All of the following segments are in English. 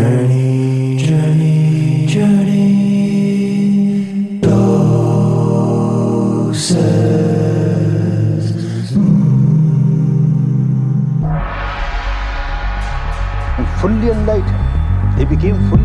Journey, journey, journey. Doses. and fully enlightened. They became fully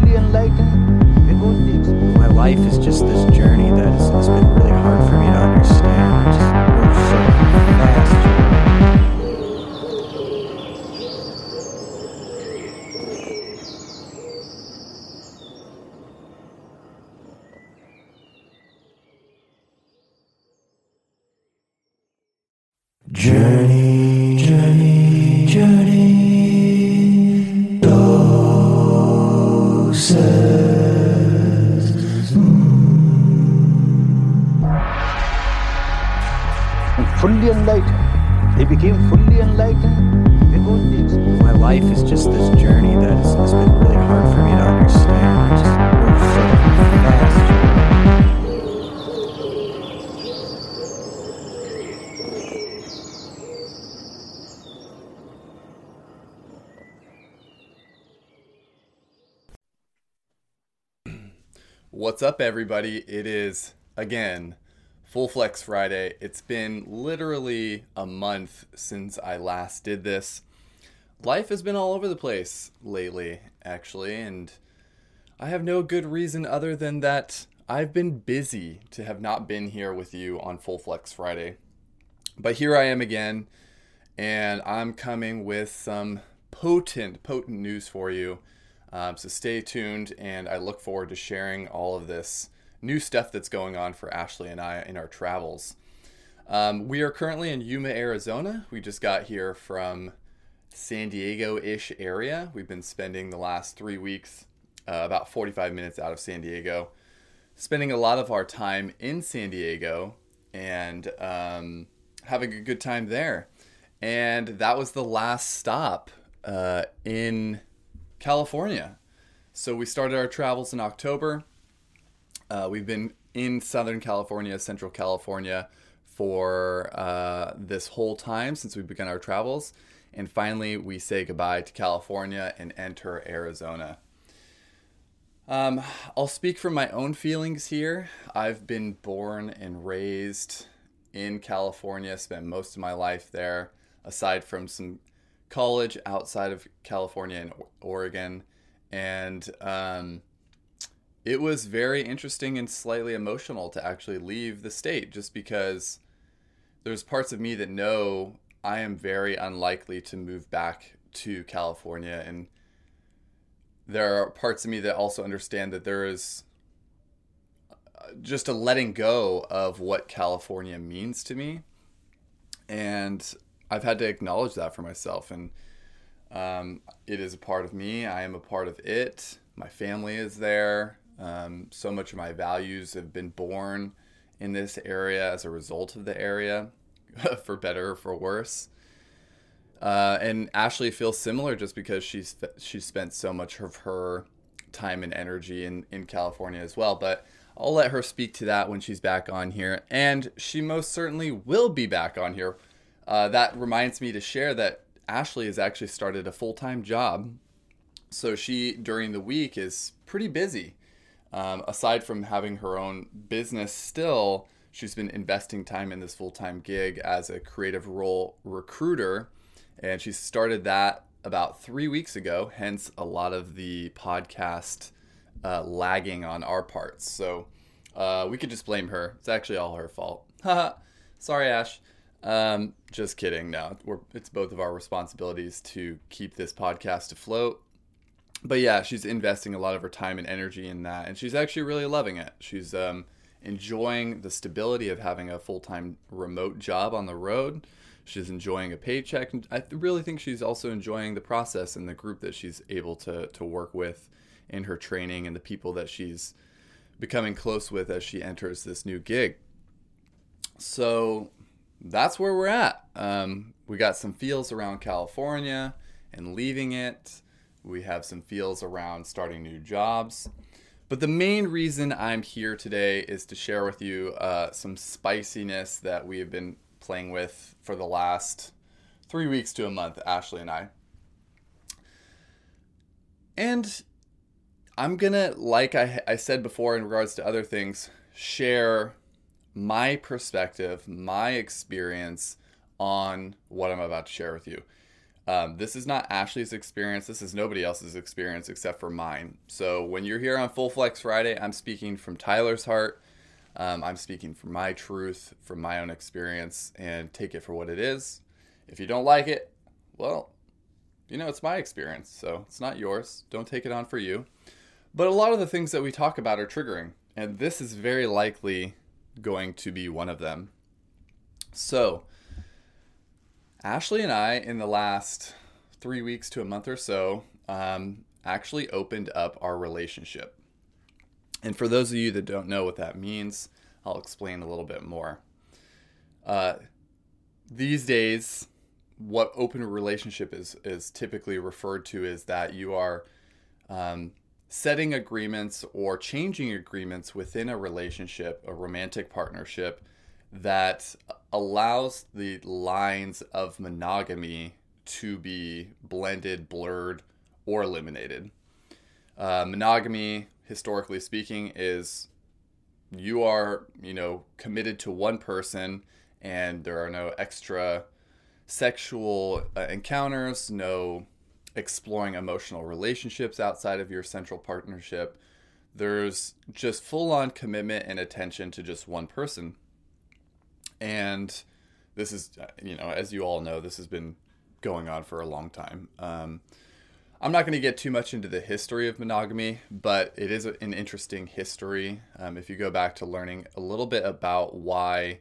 What's up, everybody? It is again Full Flex Friday. It's been literally a month since I last did this. Life has been all over the place lately, actually, and I have no good reason other than that I've been busy to have not been here with you on Full Flex Friday. But here I am again, and I'm coming with some potent, potent news for you. Um, so stay tuned, and I look forward to sharing all of this new stuff that's going on for Ashley and I in our travels. Um, we are currently in Yuma, Arizona. We just got here from San Diego ish area. We've been spending the last three weeks uh, about 45 minutes out of San Diego, spending a lot of our time in San Diego and um, having a good time there. And that was the last stop uh, in California. So we started our travels in October. Uh, we've been in Southern California, Central California for uh, this whole time since we began our travels. And finally, we say goodbye to California and enter Arizona. Um, I'll speak from my own feelings here. I've been born and raised in California, spent most of my life there, aside from some college outside of California and Oregon. And um, it was very interesting and slightly emotional to actually leave the state just because there's parts of me that know I am very unlikely to move back to California. And there are parts of me that also understand that there is uh, just a letting go of what California means to me. And I've had to acknowledge that for myself. And um, it is a part of me. I am a part of it. My family is there. Um, so much of my values have been born in this area as a result of the area, for better or for worse. Uh, and Ashley feels similar just because she's she's spent so much of her time and energy in, in California as well. But I'll let her speak to that when she's back on here. And she most certainly will be back on here. Uh, that reminds me to share that Ashley has actually started a full time job. So she, during the week, is pretty busy. Um, aside from having her own business still, she's been investing time in this full time gig as a creative role recruiter. And she started that about three weeks ago, hence a lot of the podcast uh, lagging on our parts. So uh, we could just blame her. It's actually all her fault. Sorry, Ash. Um, just kidding. No, it's both of our responsibilities to keep this podcast afloat. But yeah, she's investing a lot of her time and energy in that, and she's actually really loving it. She's um, enjoying the stability of having a full time remote job on the road. She's enjoying a paycheck. I really think she's also enjoying the process and the group that she's able to, to work with in her training and the people that she's becoming close with as she enters this new gig. So that's where we're at. Um, we got some feels around California and leaving it. We have some feels around starting new jobs. But the main reason I'm here today is to share with you uh, some spiciness that we have been playing with for the last three weeks to a month, Ashley and I. And I'm gonna, like I, I said before in regards to other things, share my perspective, my experience on what I'm about to share with you. Um, this is not Ashley's experience. This is nobody else's experience except for mine. So when you're here on Full Flex Friday, I'm speaking from Tyler's heart. Um, I'm speaking from my truth, from my own experience, and take it for what it is. If you don't like it, well, you know, it's my experience, so it's not yours. Don't take it on for you. But a lot of the things that we talk about are triggering, and this is very likely going to be one of them. So, Ashley and I, in the last three weeks to a month or so, um, actually opened up our relationship. And for those of you that don't know what that means, I'll explain a little bit more. Uh, these days, what open relationship is is typically referred to is that you are um, setting agreements or changing agreements within a relationship, a romantic partnership that allows the lines of monogamy to be blended, blurred, or eliminated. Uh, monogamy, historically speaking, is you are, you know, committed to one person and there are no extra sexual uh, encounters, no exploring emotional relationships outside of your central partnership. There's just full on commitment and attention to just one person. And this is, you know, as you all know, this has been going on for a long time. Um, I'm not going to get too much into the history of monogamy, but it is an interesting history. Um, if you go back to learning a little bit about why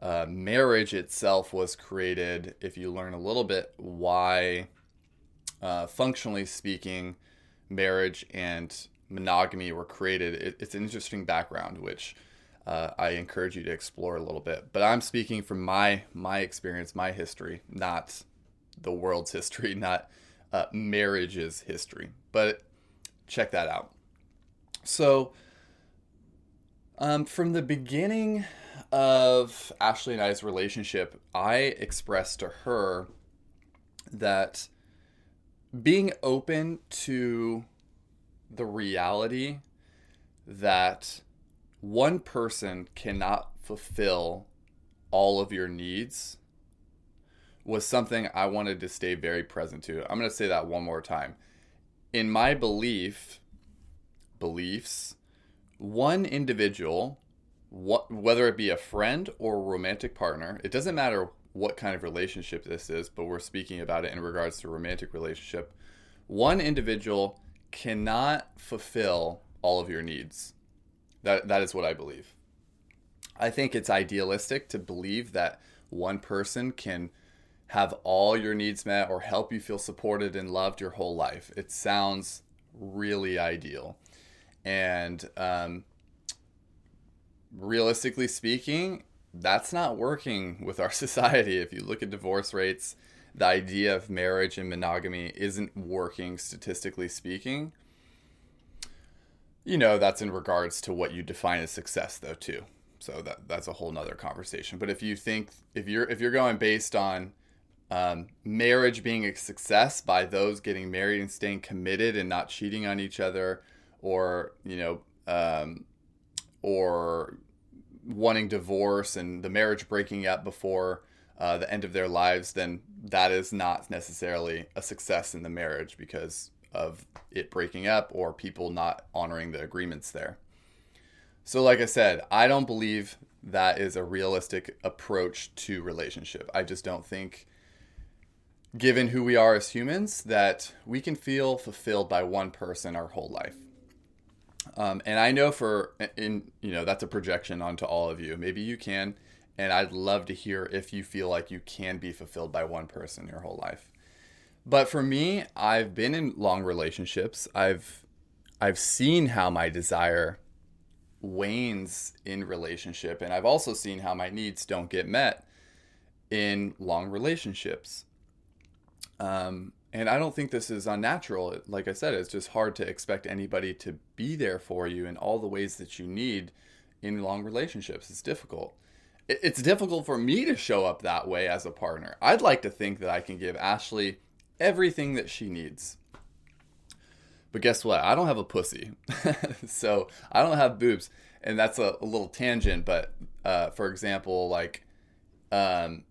uh, marriage itself was created, if you learn a little bit why, uh, functionally speaking, marriage and monogamy were created, it, it's an interesting background, which uh, I encourage you to explore a little bit. But I'm speaking from my my experience, my history, not the world's history, not uh, marriage's history. But check that out. So, um, from the beginning of Ashley and I's relationship, I expressed to her that being open to the reality that one person cannot fulfill all of your needs was something I wanted to stay very present to. I'm going to say that one more time. In my belief, beliefs, one individual what whether it be a friend or romantic partner, it doesn't matter what kind of relationship this is, but we're speaking about it in regards to romantic relationship. One individual cannot fulfill all of your needs. That that is what I believe. I think it's idealistic to believe that one person can have all your needs met or help you feel supported and loved your whole life. It sounds really ideal. And um, realistically speaking, that's not working with our society. If you look at divorce rates, the idea of marriage and monogamy isn't working statistically speaking. You know, that's in regards to what you define as success though too. So that that's a whole nother conversation. But if you think if you're if you're going based on um, marriage being a success by those getting married and staying committed and not cheating on each other, or you know, um, or wanting divorce and the marriage breaking up before uh, the end of their lives, then that is not necessarily a success in the marriage because of it breaking up or people not honoring the agreements there. So, like I said, I don't believe that is a realistic approach to relationship. I just don't think, given who we are as humans, that we can feel fulfilled by one person our whole life. Um, and I know for in you know that's a projection onto all of you. Maybe you can, and I'd love to hear if you feel like you can be fulfilled by one person your whole life. But for me, I've been in long relationships. I've I've seen how my desire wanes in relationship, and I've also seen how my needs don't get met in long relationships. Um, and I don't think this is unnatural. Like I said, it's just hard to expect anybody to be there for you in all the ways that you need in long relationships. It's difficult. It's difficult for me to show up that way as a partner. I'd like to think that I can give Ashley everything that she needs. But guess what? I don't have a pussy. so I don't have boobs. And that's a, a little tangent, but uh, for example, like um,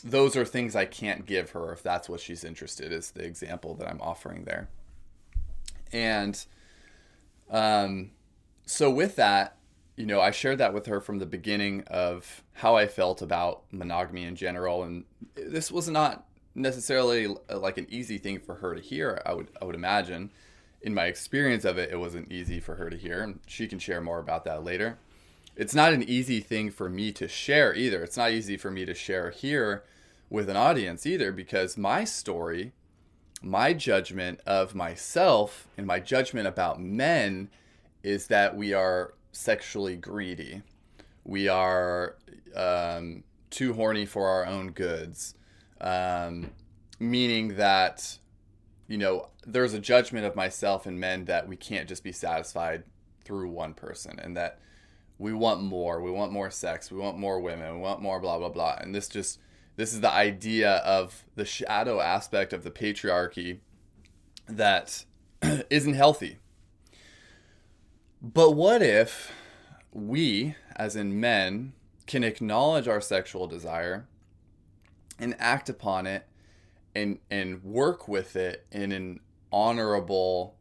those are things I can't give her if that's what she's interested, is the example that I'm offering there. And um, so with that, you know, I shared that with her from the beginning of how I felt about monogamy in general, and this was not necessarily like an easy thing for her to hear. I would I would imagine, in my experience of it, it wasn't easy for her to hear, and she can share more about that later. It's not an easy thing for me to share either. It's not easy for me to share here with an audience either because my story, my judgment of myself, and my judgment about men is that we are sexually greedy. We are um, too horny for our own goods, um, meaning that, you know, there's a judgment of myself and men that we can't just be satisfied through one person and that we want more. We want more sex. We want more women. We want more blah, blah, blah. And this just, this is the idea of the shadow aspect of the patriarchy that isn't healthy but what if we, as in men, can acknowledge our sexual desire and act upon it and and work with it in an honorable,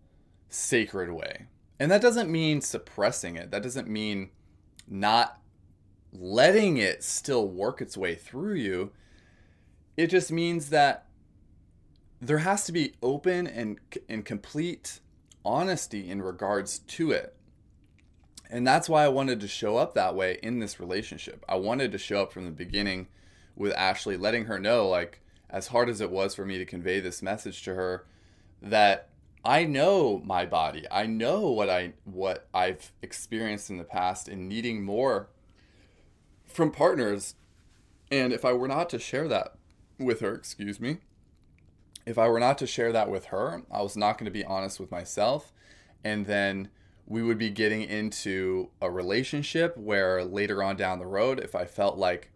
sacred way? And that doesn't mean suppressing it. That doesn't mean not letting it still work its way through you. It just means that there has to be open and and complete honesty in regards to it. And that's why I wanted to show up that way in this relationship. I wanted to show up from the beginning with Ashley, letting her know, like, as hard as it was for me to convey this message to her, that I know my body. I know what I what I've experienced in the past in needing more from partners. And if I were not to share that with her, excuse me, if I were not to share that with her, I was not going to be honest with myself. And then we would be getting into a relationship where later on down the road, if I felt like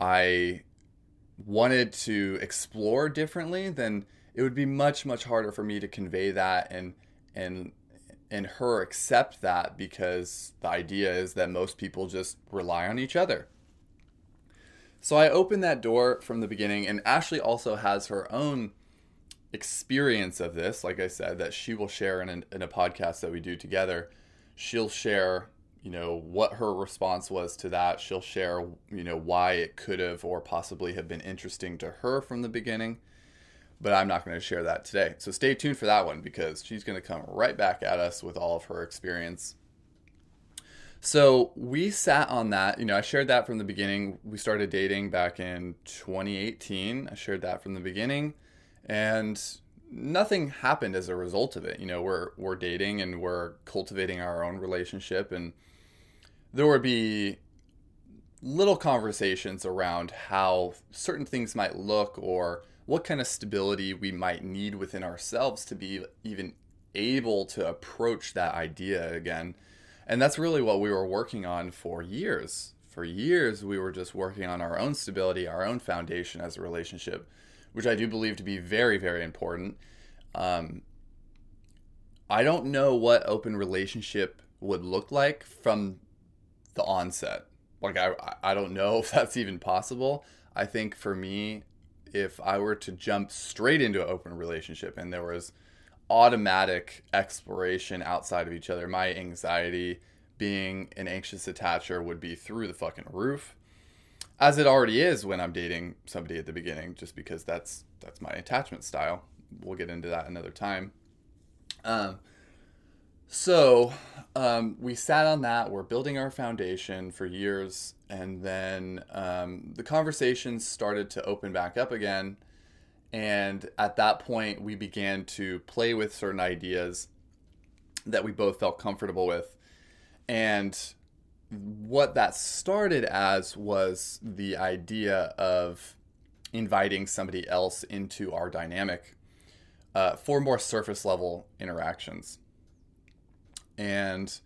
I wanted to explore differently, then it would be much much harder for me to convey that and and and her accept that because the idea is that most people just rely on each other. So I opened that door from the beginning and Ashley also has her own experience of this, like I said, that she will share in, an, in a podcast that we do together. She'll share, you know, what her response was to that. She'll share, you know, why it could have or possibly have been interesting to her from the beginning. But I'm not going to share that today. So stay tuned for that one because she's going to come right back at us with all of her experience. So we sat on that. You know, I shared that from the beginning. We started dating back in 2018. I shared that from the beginning and nothing happened as a result of it. You know, we're we're dating and we're cultivating our own relationship, and there would be little conversations around how certain things might look or what kind of stability we might need within ourselves to be even able to approach that idea again. And that's really what we were working on for years. For years, we were just working on our own stability, our own foundation as a relationship which I do believe to be very, very important. Um, I don't know what open relationship would look like from the onset. Like I, I don't know if that's even possible. I think for me, if I were to jump straight into an open relationship and there was automatic exploration outside of each other, my anxiety being an anxious attacher would be through the fucking roof as it already is when I'm dating somebody at the beginning, just because that's that's my attachment style. We'll get into that another time. Um, so um, we sat on that. We're building our foundation for years, and then um, the conversations started to open back up again. And at that point, we began to play with certain ideas that we both felt comfortable with, and what that started as was the idea of inviting somebody else into our dynamic uh, for more surface level interactions. And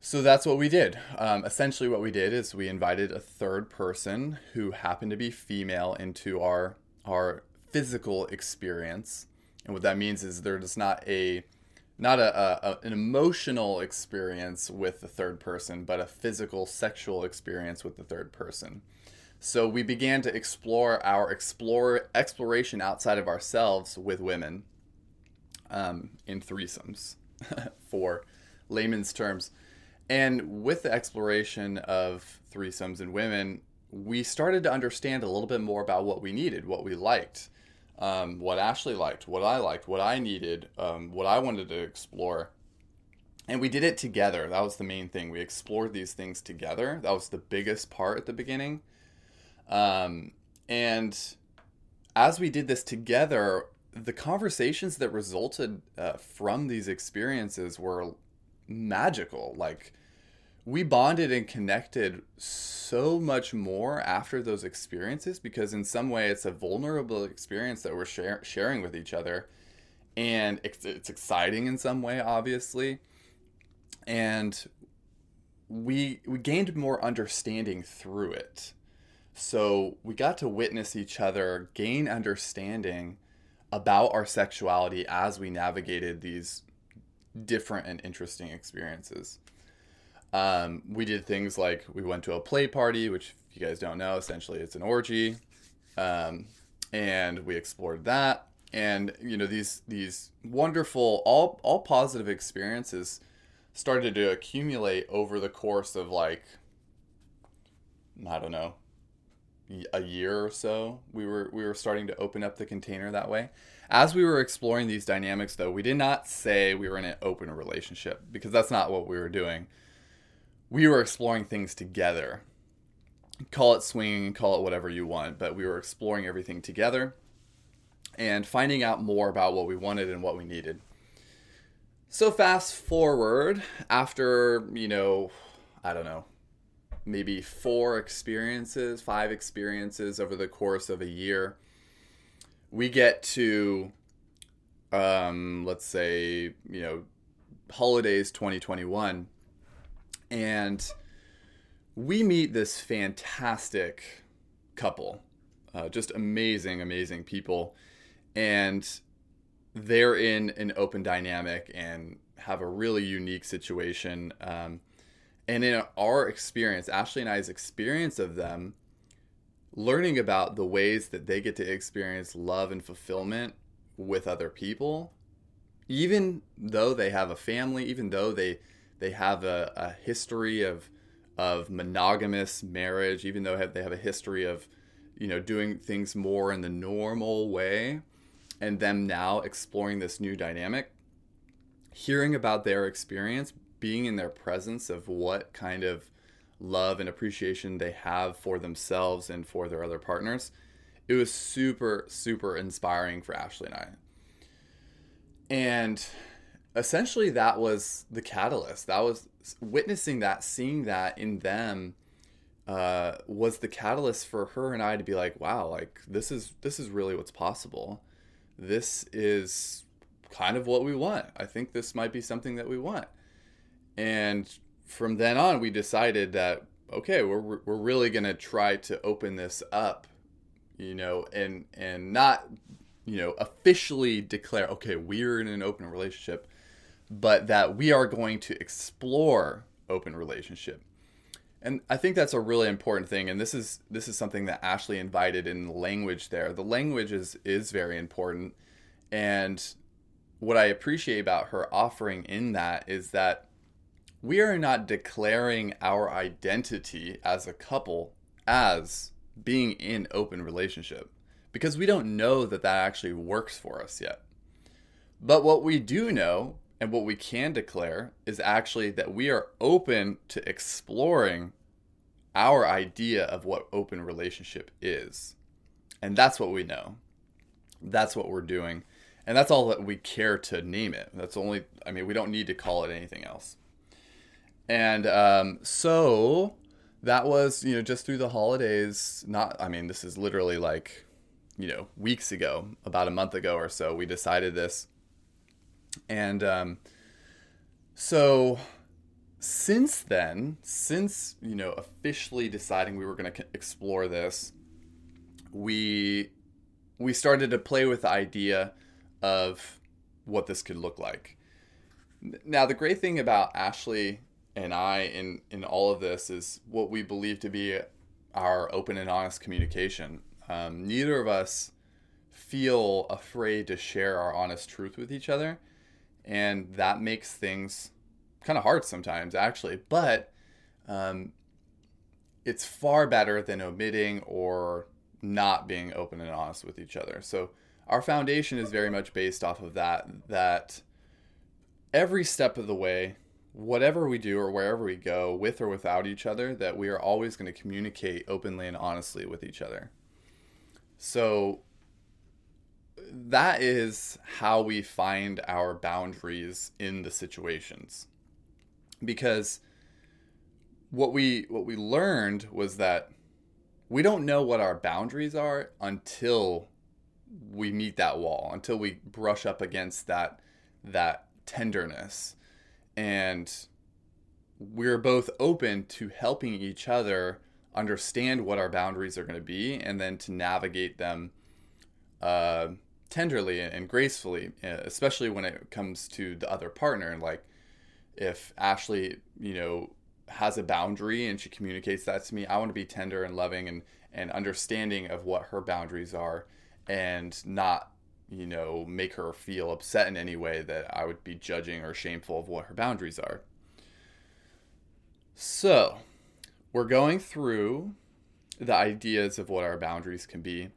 so that's what we did. Um, essentially, what we did is we invited a third person who happened to be female into our our physical experience, and what that means is there's not a not a, a, an emotional experience with the third person, but a physical sexual experience with the third person. So we began to explore our explore exploration outside of ourselves with women um, in threesomes, for layman's terms. And with the exploration of threesomes and women, we started to understand a little bit more about what we needed, what we liked, um, what Ashley liked, what I liked, what I needed, um, what I wanted to explore. And we did it together. That was the main thing. We explored these things together. That was the biggest part at the beginning. Um, and as we did this together, the conversations that resulted uh, from these experiences were magical. Like, we bonded and connected so much more after those experiences because in some way it's a vulnerable experience that we're share- sharing with each other. And it's, it's exciting in some way obviously. And we we gained more understanding through it. So we got to witness each other gain understanding about our sexuality as we navigated these different and interesting experiences um, we did things like we went to a play party, which if you guys don't know, essentially it's an orgy, um, and we explored that. And you know these these wonderful all all positive experiences started to accumulate over the course of like I don't know a year or so. We were we were starting to open up the container that way. As we were exploring these dynamics, though, we did not say we were in an open relationship because that's not what we were doing we were exploring things together. Call it swinging, call it whatever you want, but we were exploring everything together and finding out more about what we wanted and what we needed. So, fast forward after, you know, I don't know, maybe four experiences, five experiences over the course of a year, we get to, um, let's say, you know, holidays 2021 and we meet this fantastic couple, uh, just amazing, amazing people, and they're in an open dynamic and have a really unique situation. Um, and in our experience, Ashley and I's experience of them, learning about the ways that they get to experience love and fulfillment with other people, even though they have a family, even though they they have a, a history of of monogamous marriage, even though they have a history of you know doing things more in the normal way, and them now exploring this new dynamic. Hearing about their experience, being in their presence of what kind of love and appreciation they have for themselves and for their other partners, it was super, super inspiring for Ashley and I. And essentially that was the catalyst. That was witnessing that, seeing that in them uh, was the catalyst for her and I to be like, wow, like this is this is really what's possible. This is kind of what we want. I think this might be something that we want. And from then on, we decided that okay, we're we're really gonna try to open this up, you know, and and not you know officially declare okay we're in an open relationship but that we are going to explore open relationship. And I think that's a really important thing and this is this is something that Ashley invited in the language there. The language is is very important and what I appreciate about her offering in that is that we are not declaring our identity as a couple as being in open relationship because we don't know that that actually works for us yet. But what we do know and what we can declare is actually that we are open to exploring our idea of what open relationship is. And that's what we know. That's what we're doing. And that's all that we care to name it. That's only, I mean, we don't need to call it anything else. And um, so that was, you know, just through the holidays. Not, I mean, this is literally like, you know, weeks ago, about a month ago or so, we decided this and um, so since then, since you know officially deciding we were going to explore this, we we started to play with the idea of what this could look like. Now, the great thing about Ashley and I in in all of this is what we believe to be our open and honest communication. Um, neither of us feel afraid to share our honest truth with each other, and that makes things kind of hard sometimes, actually. But um, it's far better than omitting or not being open and honest with each other. So our foundation is very much based off of that. That every step of the way whatever we do or wherever we go, with or without each other, that we are always going to communicate openly and honestly with each other. So that is how we find our boundaries in the situations. Because what we what we learned was that we don't know what our boundaries are until we meet that wall, until we brush up against that that tenderness and we're both open to helping each other understand what our boundaries are going to be and then to navigate them uh, tenderly and gracefully uh, especially when it comes to the other partner like if ashley you know has a boundary and she communicates that to me i want to be tender and loving and and understanding of what her boundaries are and not you know, make her feel upset in any way that I would be judging or shameful of what her boundaries are. So, we're going through the ideas of what our boundaries can be,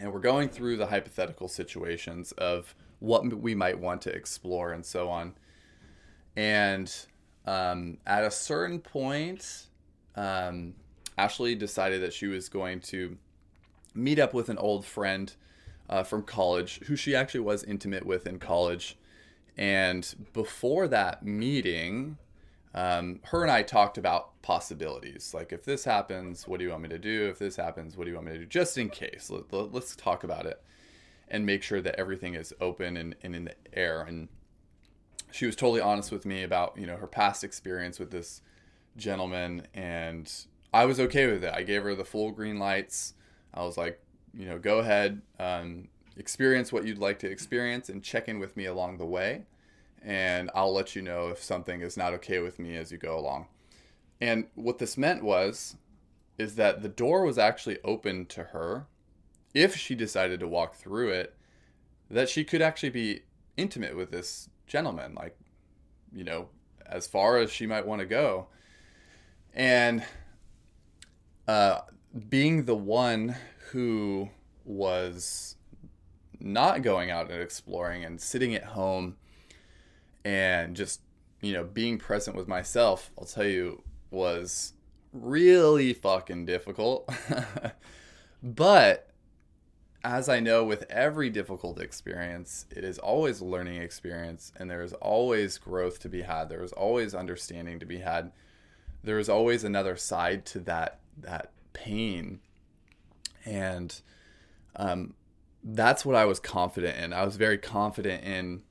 and we're going through the hypothetical situations of what we might want to explore and so on. And um, at a certain point, um, Ashley decided that she was going to meet up with an old friend uh, from college, who she actually was intimate with in college. And before that meeting, um, her and I talked about possibilities. Like, if this happens, what do you want me to do? If this happens, what do you want me to do? Just in case. Let, us let, talk about it and make sure that everything is open and, and in the air. And she was totally honest with me about, you know, her past experience with this gentleman. And I was okay with it. I gave her the full green lights. I was like, you know, go ahead, um, experience what you'd like to experience, and check in with me along the way. And I'll let you know if something is not okay with me as you go along. And what this meant was, is that the door was actually open to her if she decided to walk through it, that she could actually be intimate with this gentleman, like, you know, as far as she might want to go. And uh, being the one who was not going out and exploring and sitting at home and just you know being present with myself i'll tell you was really fucking difficult. But as i know with every difficult experience it is always a learning experience and there is always growth to be had. There is always understanding to be had. There is always another side to that that pain. And um, that's what I was confident in. I was very confident in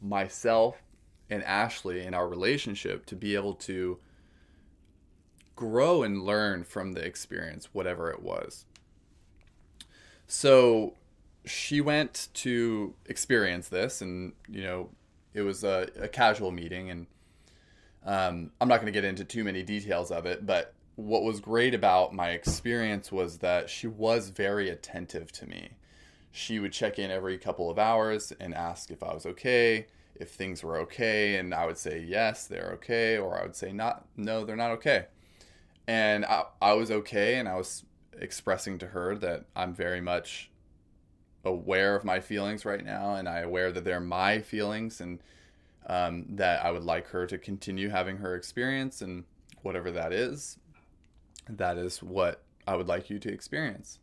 myself and Ashley in our relationship to be able to grow and learn from the experience, whatever it was. So she went to experience this, and you know, it was a, a casual meeting, and um, I'm not going to get into too many details of it, but what was great about my experience was that she was very attentive to me. She would check in every couple of hours and ask if I was okay, if things were okay, and I would say yes, they're okay, or I would say not, no, they're not okay. And I, I was okay, and I was expressing to her that I'm very much aware of my feelings right now, and I aware that they're my feelings, and um, that I would like her to continue having her experience and whatever that is that is what I would like you to experience.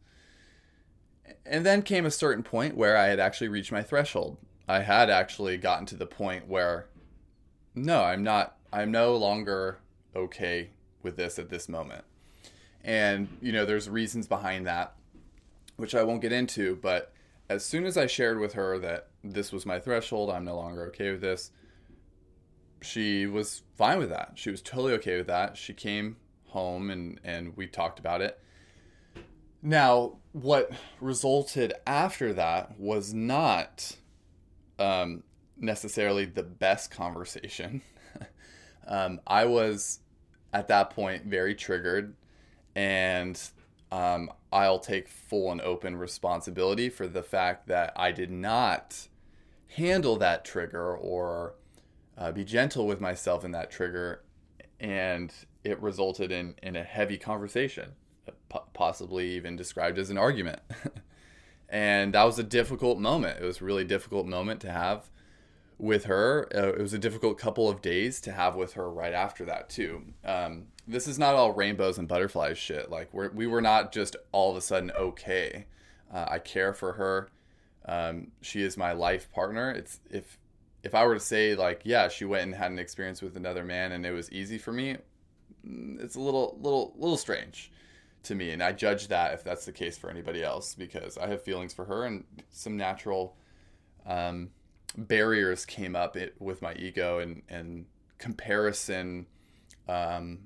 And then came a certain point where I had actually reached my threshold. I had actually gotten to the point where no, I'm not I'm no longer okay with this at this moment. And you know, there's reasons behind that which I won't get into, but as soon as I shared with her that this was my threshold, I'm no longer okay with this, she was fine with that. She was totally okay with that. She came home and and we talked about it. Now, what resulted after that was not um, necessarily the best conversation. um, I was at that point very triggered, and um, I'll take full and open responsibility for the fact that I did not handle that trigger or uh, be gentle with myself in that trigger, and it resulted in, in a heavy conversation, p- possibly even described as an argument. and that was a difficult moment. It was a really difficult moment to have with her. Uh, it was a difficult couple of days to have with her right after that too. Um, this is not all rainbows and butterflies shit. Like we're, we were not just all of a sudden okay. Uh, I care for her. Um, she is my life partner. It's if if I were to say like yeah, she went and had an experience with another man and it was easy for me, mm, it's a little little little strange to me, and I judge that if that's the case for anybody else because I have feelings for her and some natural um, barriers came up it, with my ego and and comparison um,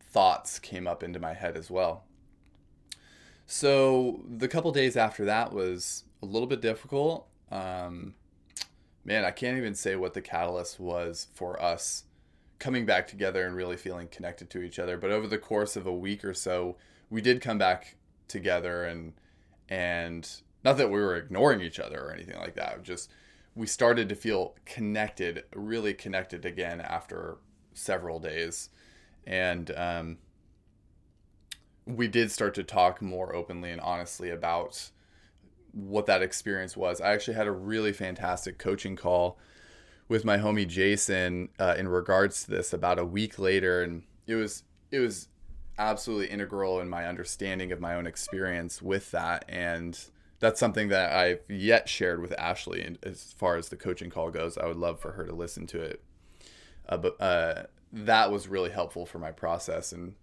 thoughts came up into my head as well. So the couple days after that was a little bit difficult. Um, man, I can't even say what the catalyst was for us coming back together and really feeling connected to each other. But over the course of a week or so, we did come back together and and not that we were ignoring each other or anything like that. Just we started to feel connected, really connected again after several days, and um, we did start to talk more openly and honestly about what that experience was. I actually had a really fantastic coaching call with my homie Jason uh, in regards to this about a week later, and it was it was absolutely integral in my understanding of my own experience with that, and that's something that I've yet shared with Ashley. And as far as the coaching call goes, I would love for her to listen to it. Uh, but uh, that was really helpful for my process and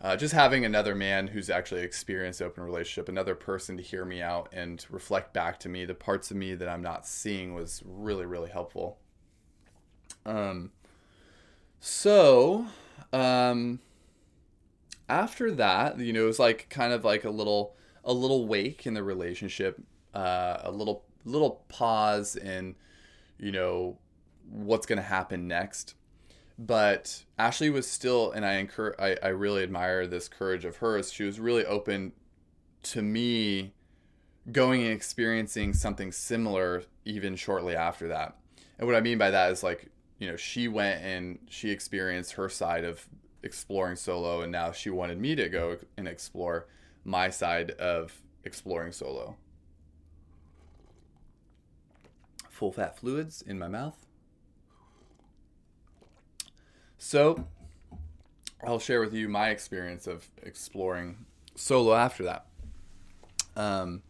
uh, just having another man who's actually experienced open relationship, another person to hear me out and reflect back to me the parts of me that I'm not seeing was really really helpful. Um, so um, after that, you know, it was like kind of like a little a little wake in the relationship, uh, a little little pause in, you know, what's going to happen next. But Ashley was still, and I incur, I, I really admire this courage of hers. She was really open to me going and experiencing something similar even shortly after that. And what I mean by that is like, you know, she went and she experienced her side of exploring solo, and now she wanted me to go and explore my side of exploring solo. Full fat fluids in my mouth. So, I'll share with you my experience of exploring solo after that. Um,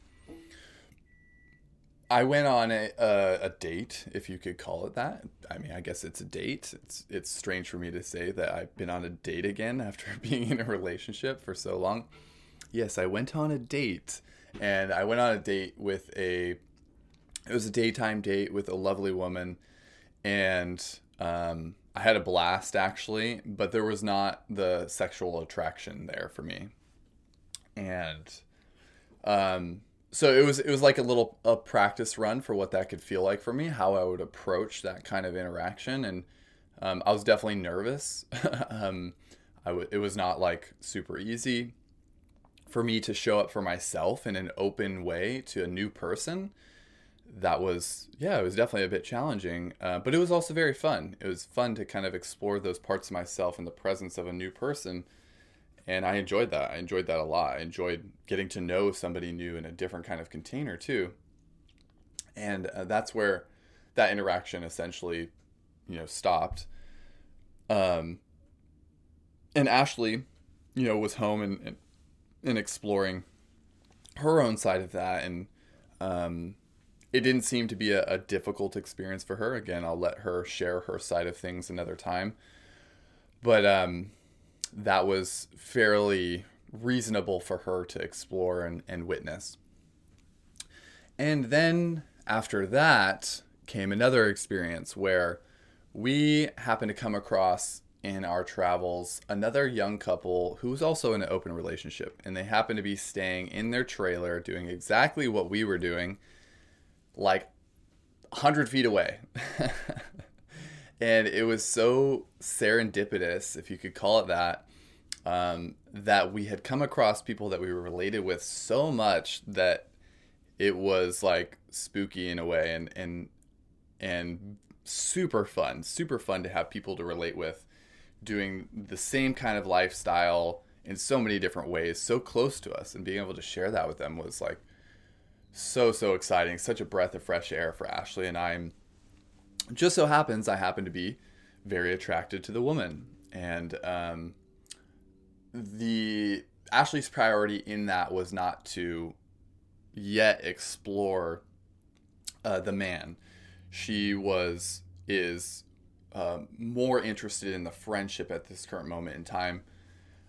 I went on a, a, a, date, if you could call it that. I mean, I guess it's a date. It's it's strange for me to say that I've been on a date again after being in a relationship for so long. Yes, I went on a date, and I went on a date with a. It was a daytime date with a lovely woman, and um, I had a blast actually, but there was not the sexual attraction there for me, and um, so it was it was like a little a practice run for what that could feel like for me, how I would approach that kind of interaction, and um, I was definitely nervous. um, I w- it was not like super easy for me to show up for myself in an open way to a new person. That was yeah it was definitely a bit challenging uh, but it was also very fun. It was fun to kind of explore those parts of myself in the presence of a new person and i enjoyed that. I enjoyed that a lot. I enjoyed getting to know somebody new in a different kind of container too. And uh, that's where that interaction essentially you know stopped. Um and ashley you know was home and, and in exploring her own side of that. And um, it didn't seem to be a, a, difficult experience for her. Again i'll let her share her side of things another time. But um, that was fairly reasonable for her to explore and, and witness and then after that came another experience where we happened to come across in our travels another young couple who was also in an open relationship, and they happened to be staying in their trailer doing exactly what we were doing, like 100 feet away. and it was so serendipitous, if you could call it that, um, that we had come across people that we were related with so much that it was like spooky in a way and and and super fun super fun to have people to relate with doing the same kind of lifestyle in so many different ways so close to us. And being able to share that with them was like so so exciting such a breath of fresh air for ashley and i'm just so happens i happen to be very attracted to the woman and um, the ashley's priority in that was not to yet explore uh, the man. She was is uh, more interested in the friendship at this current moment in time.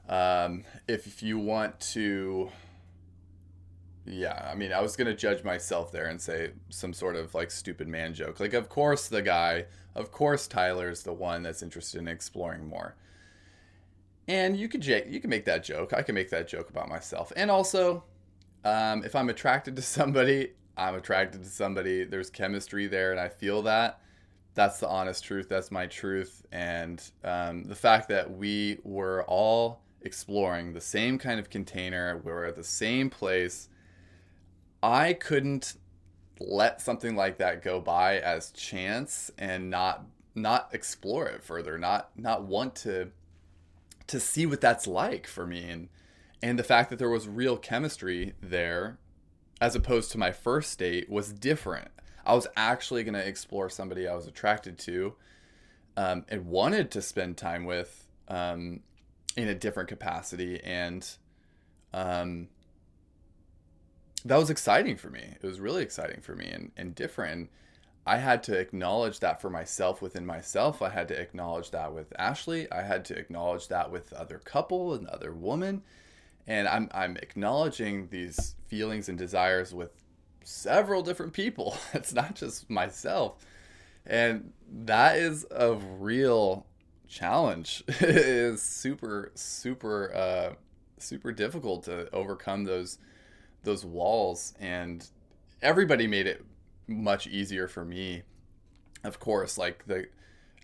Um, if, if you want to, yeah, I mean, I was gonna judge myself there and say some sort of like stupid man joke. Like, of course, the guy, of course, Tyler's the one that's interested in exploring more. And you could j- you can make that joke. I can make that joke about myself. And also, um, if I'm attracted to somebody, I'm attracted to somebody. There's chemistry there, and I feel that. That's the honest truth. That's my truth. And um, the fact that we were all exploring the same kind of container, we were at the same place. I couldn't let something like that go by as chance and not not explore it further, not not want to to see what that's like for me. And and the fact that there was real chemistry there as opposed to my first date was different. I was actually going to explore somebody i was attracted to um, and wanted to spend time with um, in a different capacity. And um, that was exciting for me it was really exciting for me and, and different i had to acknowledge that for myself within myself i had to acknowledge that with ashley i had to acknowledge that with other couple and other woman and I'm I'm acknowledging these feelings and desires with several different people. It's not just myself. And that is a real challenge. it is super super uh super difficult to overcome those those walls and everybody made it much easier for me. Of course, like the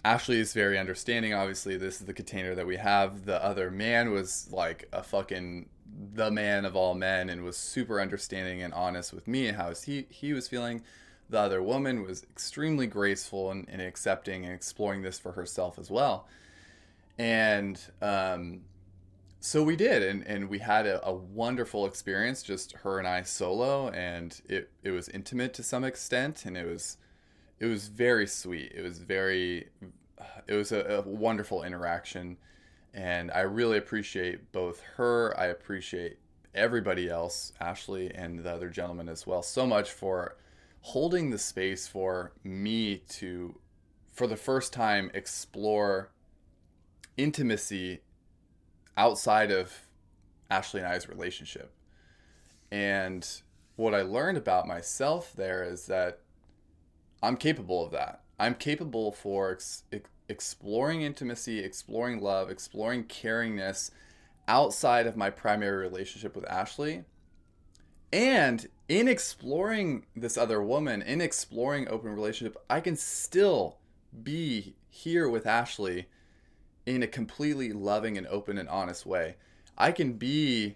Ashley is very understanding. Obviously, this is the container that we have. The other man was like a fucking the man of all men and was super understanding and honest with me and how he he was feeling. The other woman was extremely graceful and, and accepting and exploring this for herself as well. And um, so we did, and, and we had a, a wonderful experience, just her and I solo, and it, it was intimate to some extent, and it was it was very sweet. It was very, it was a, a, wonderful interaction, and I really appreciate both her. I appreciate everybody else, Ashley and the other gentleman as well, so much for holding the space for me to, for the first time, explore intimacy outside of Ashley and I's relationship. And what I learned about myself there is that I'm capable of that. I'm capable for ex- exploring intimacy, exploring love, exploring caringness outside of my primary relationship with Ashley. And in exploring this other woman, in exploring open relationship, I can still be here with Ashley in a completely loving and open and honest way. I can be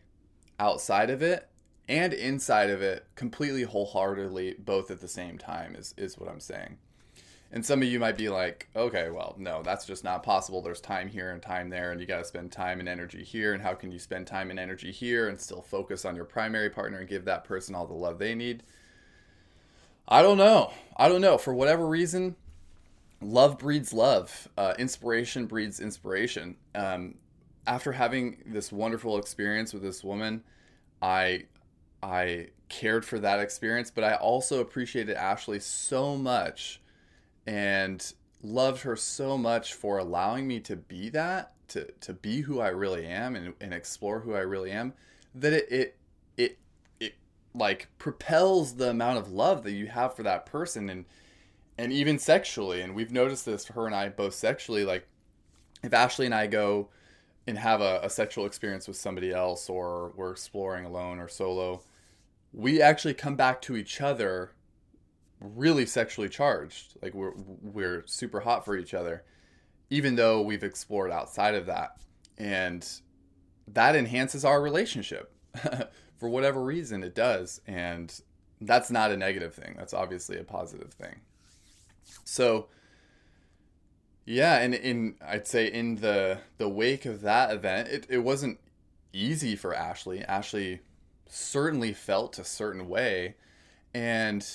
outside of it and inside of it completely wholeheartedly both at the same time is is what I'm saying. And some of you might be like, okay, well, no, that's just not possible. There's time here and time there, and you got to spend time and energy here. And how can you spend time and energy here and still focus on your primary partner and give that person all the love they need? I don't know. I don't know. For whatever reason, love breeds love. Uh, inspiration breeds inspiration. Um, after having this wonderful experience with this woman, I I cared for that experience, but I also appreciated Ashley so much and loved her so much for allowing me to be that, to, to be who I really am and, and explore who I really am, that it, it, it, it like propels the amount of love that you have for that person and, and even sexually. And we've noticed this for her and I both sexually, like if Ashley and I go and have a, a sexual experience with somebody else or we're exploring alone or solo, we actually come back to each other really sexually charged. Like we're we're super hot for each other, even though we've explored outside of that, and that enhances our relationship. for whatever reason, it does, and that's not a negative thing. That's obviously a positive thing. So. Yeah, and in I'd say in the the wake of that event, it, it wasn't easy for Ashley. Ashley certainly felt a certain way, and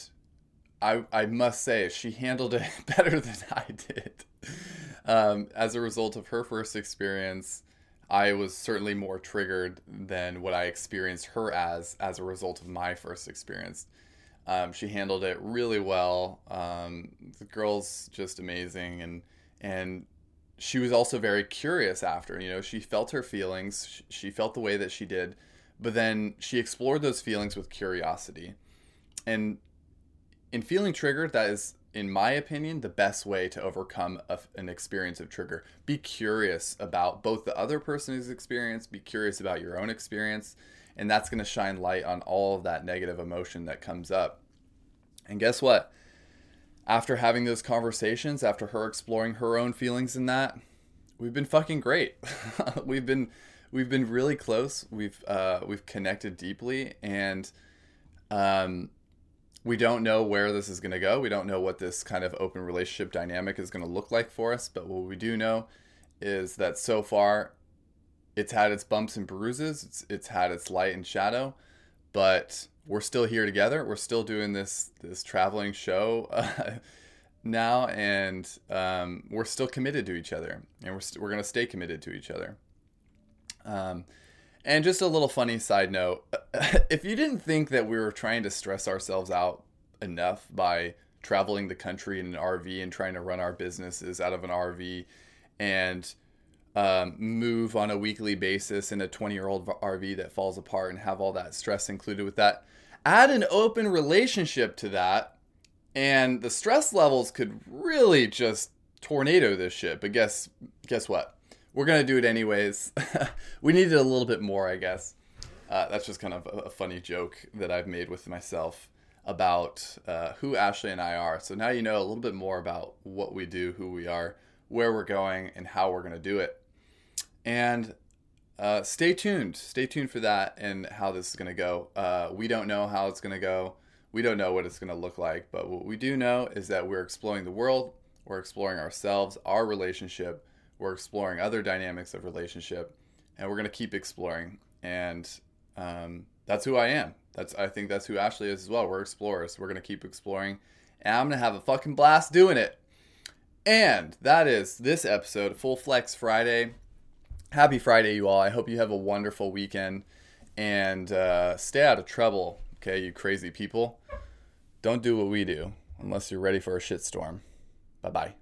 I I must say she handled it better than I did. Um, as a result of her first experience, I was certainly more triggered than what I experienced her as as a result of my first experience. Um, she handled it really well. Um, the girl's just amazing, and and she was also very curious after. You know, she felt her feelings. She felt the way that she did, but then she explored those feelings with curiosity, and in feeling triggered, that is, in my opinion, the best way to overcome a, an experience of trigger. Be curious about both the other person's experience, be curious about your own experience, and that's going to shine light on all of that negative emotion that comes up. And guess what? After having those conversations, after her exploring her own feelings in that, we've been fucking great. we've been we've been really close. We've uh, we've connected deeply, and um, we don't know where this is going to go. We don't know what this kind of open relationship dynamic is going to look like for us. But what we do know is that so far, it's had its bumps and bruises. It's it's had its light and shadow, but we're still here together. We're still doing this this traveling show uh, now, and um, we're still committed to each other, and we're st- we're gonna stay committed to each other. Um, and just a little funny side note if you didn't think that we were trying to stress ourselves out enough by traveling the country in an RV and trying to run our businesses out of an RV and um, move on a weekly basis in a 20 year old RV that falls apart and have all that stress included with that, add an open relationship to that, and the stress levels could really just tornado this shit. But guess guess what? we're gonna do it anyways. we needed a little bit more, I guess. Uh, that's just kind of a, a, funny joke that I've made with myself about uh, who Ashley and I are. So now you know a little bit more about what we do, who we are, where we're going, and how we're gonna do it. And uh, stay tuned. Stay tuned for that and how this is gonna go. Uh, we don't know how it's gonna go. We don't know what it's gonna look like, but what we do know is that we're exploring the world. We're exploring ourselves, our relationship we're exploring other dynamics of relationship, and we're gonna keep exploring. And um, that's who I am. That's I think that's who Ashley is as well. We're explorers. We're gonna keep exploring, and I'm gonna have a fucking blast doing it. And that is this episode, Full Flex Friday. Happy Friday, you all. I hope you have a wonderful weekend and uh, stay out of trouble, okay, you crazy people. Don't do what we do unless you're ready for a shitstorm. Bye bye.